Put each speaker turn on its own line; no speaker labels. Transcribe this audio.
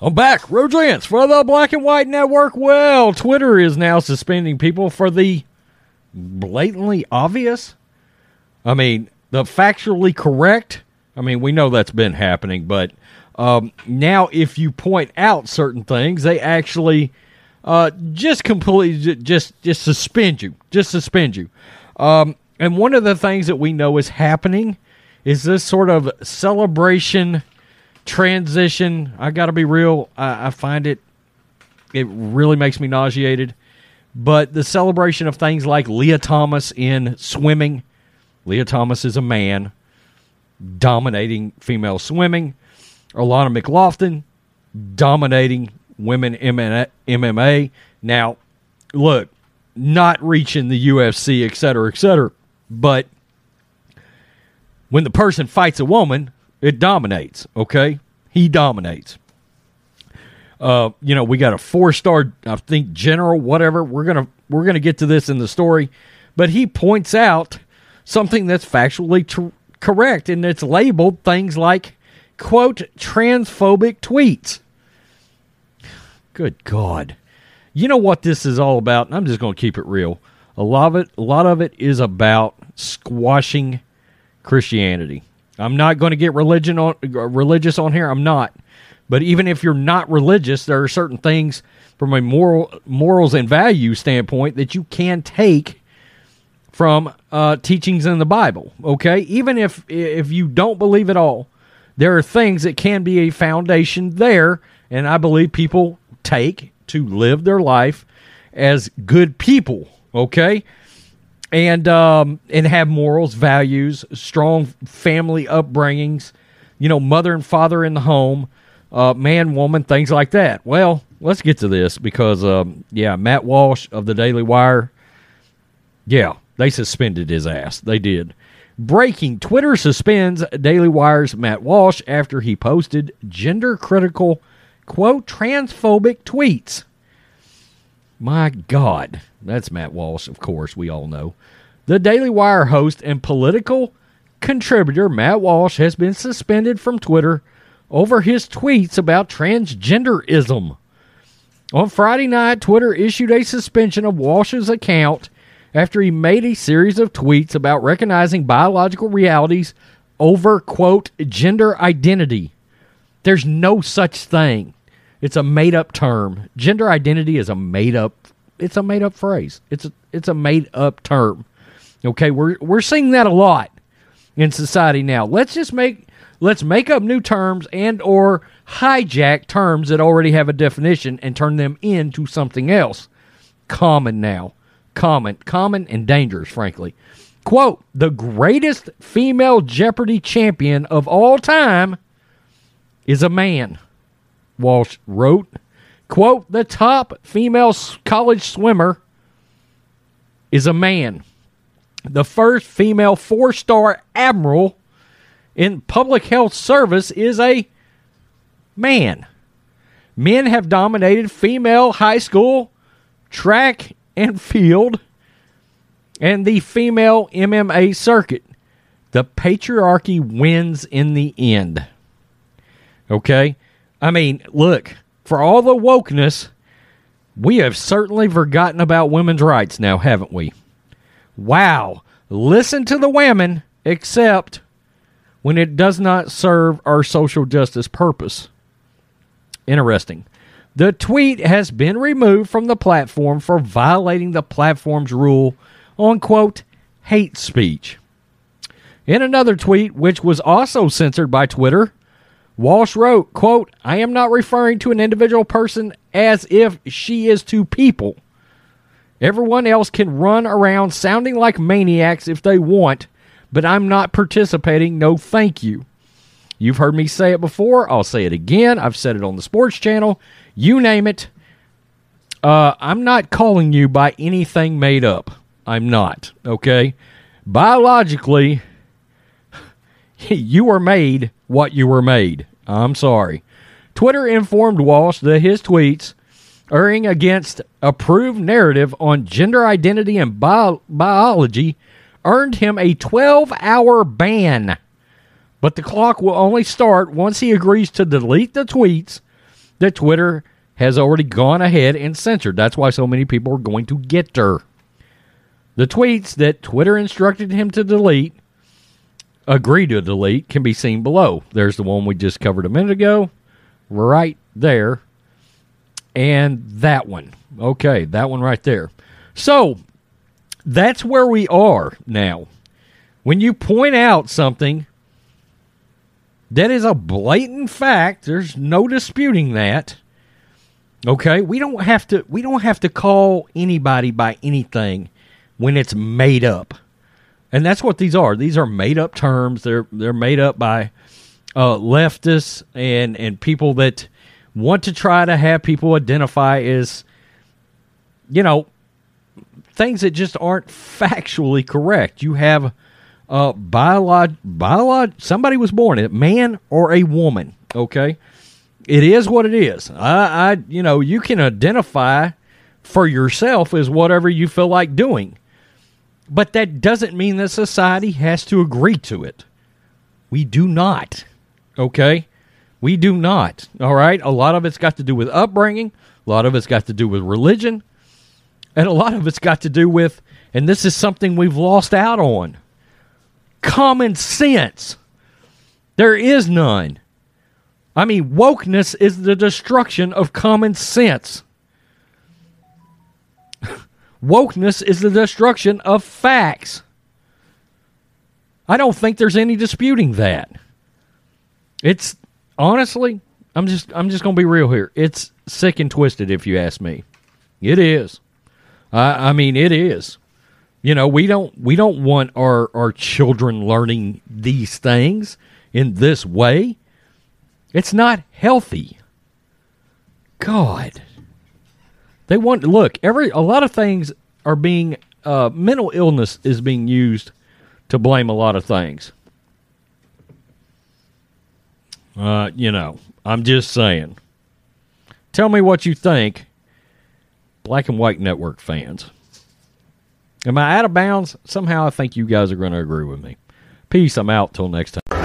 I'm back. Rodrance for the Black and White Network. Well, Twitter is now suspending people for the blatantly obvious. I mean, the factually correct. I mean, we know that's been happening, but um, now if you point out certain things, they actually uh, just completely just just suspend you, just suspend you. Um, and one of the things that we know is happening is this sort of celebration transition. I got to be real. I, I find it it really makes me nauseated. But the celebration of things like Lia Thomas in swimming. Lia Thomas is a man dominating female swimming. Alana McLaughlin dominating women MMA. Now, look, not reaching the UFC, et cetera, et cetera. But when the person fights a woman, it dominates. Okay, he dominates. Uh, you know, we got a four star, I think, general, whatever. We're gonna we're gonna get to this in the story, but he points out something that's factually tr- correct, and it's labeled things like quote transphobic tweets. Good God, you know what this is all about? I'm just gonna keep it real. A lot of it, a lot of it is about squashing Christianity. I'm not going to get religion on religious on here. I'm not. But even if you're not religious, there are certain things from a moral morals and value standpoint that you can take from uh, teachings in the Bible. Okay, even if if you don't believe at all, there are things that can be a foundation there, and I believe people take to live their life as good people. Okay, and um, and have morals, values, strong family upbringings, you know, mother and father in the home, uh, man, woman, things like that. Well, let's get to this because, um, yeah, Matt Walsh of the Daily Wire, yeah, they suspended his ass. They did. Breaking Twitter suspends Daily Wire's Matt Walsh after he posted gender critical, quote, transphobic tweets. My God. That's Matt Walsh, of course, we all know. The Daily Wire host and political contributor Matt Walsh has been suspended from Twitter over his tweets about transgenderism. On Friday night, Twitter issued a suspension of Walsh's account after he made a series of tweets about recognizing biological realities over, quote, gender identity. There's no such thing. It's a made up term. Gender identity is a made up it's a made up phrase. It's a it's a made up term. Okay, we're we're seeing that a lot in society now. Let's just make let's make up new terms and or hijack terms that already have a definition and turn them into something else. Common now. Common, common and dangerous, frankly. Quote, the greatest female Jeopardy champion of all time is a man, Walsh wrote. Quote, the top female college swimmer is a man. The first female four star admiral in public health service is a man. Men have dominated female high school, track and field, and the female MMA circuit. The patriarchy wins in the end. Okay? I mean, look, for all the wokeness, we have certainly forgotten about women's rights now, haven't we? Wow. Listen to the women, except when it does not serve our social justice purpose. Interesting. The tweet has been removed from the platform for violating the platform's rule on, quote, hate speech. In another tweet, which was also censored by Twitter, Walsh wrote, quote, I am not referring to an individual person as if she is to people. Everyone else can run around sounding like maniacs if they want, but I'm not participating. No, thank you. You've heard me say it before. I'll say it again. I've said it on the sports channel. You name it. Uh, I'm not calling you by anything made up. I'm not. Okay? Biologically, you were made what you were made. I'm sorry. Twitter informed Walsh that his tweets, erring against approved narrative on gender identity and bio- biology, earned him a 12 hour ban. But the clock will only start once he agrees to delete the tweets that Twitter has already gone ahead and censored. That's why so many people are going to get her. The tweets that Twitter instructed him to delete, agree to delete, can be seen below. There's the one we just covered a minute ago, right there. And that one. Okay, that one right there. So that's where we are now. When you point out something that is a blatant fact, there's no disputing that. Okay, we don't have to we don't have to call anybody by anything when it's made up. And that's what these are. These are made up terms. They're they're made up by uh, leftists and and people that want to try to have people identify as you know things that just aren't factually correct. You have uh, biolog, biolog, somebody was born, a man or a woman. Okay, it is what it is. I, I, you know, you can identify for yourself as whatever you feel like doing, but that doesn't mean that society has to agree to it. We do not. Okay, we do not. All right. A lot of it's got to do with upbringing. A lot of it's got to do with religion. And a lot of it's got to do with, and this is something we've lost out on common sense. There is none. I mean, wokeness is the destruction of common sense. Wokeness is the destruction of facts. I don't think there's any disputing that. It's honestly, I'm just I'm just to be real here. It's sick and twisted if you ask me. It is. I, I mean, it is. You know, we don't we don't want our our children learning these things in this way. It's not healthy. God. They want look, every a lot of things are being uh, mental illness is being used to blame a lot of things. Uh, you know, I'm just saying. Tell me what you think, Black and White Network fans. Am I out of bounds? Somehow I think you guys are going to agree with me. Peace. I'm out. Till next time.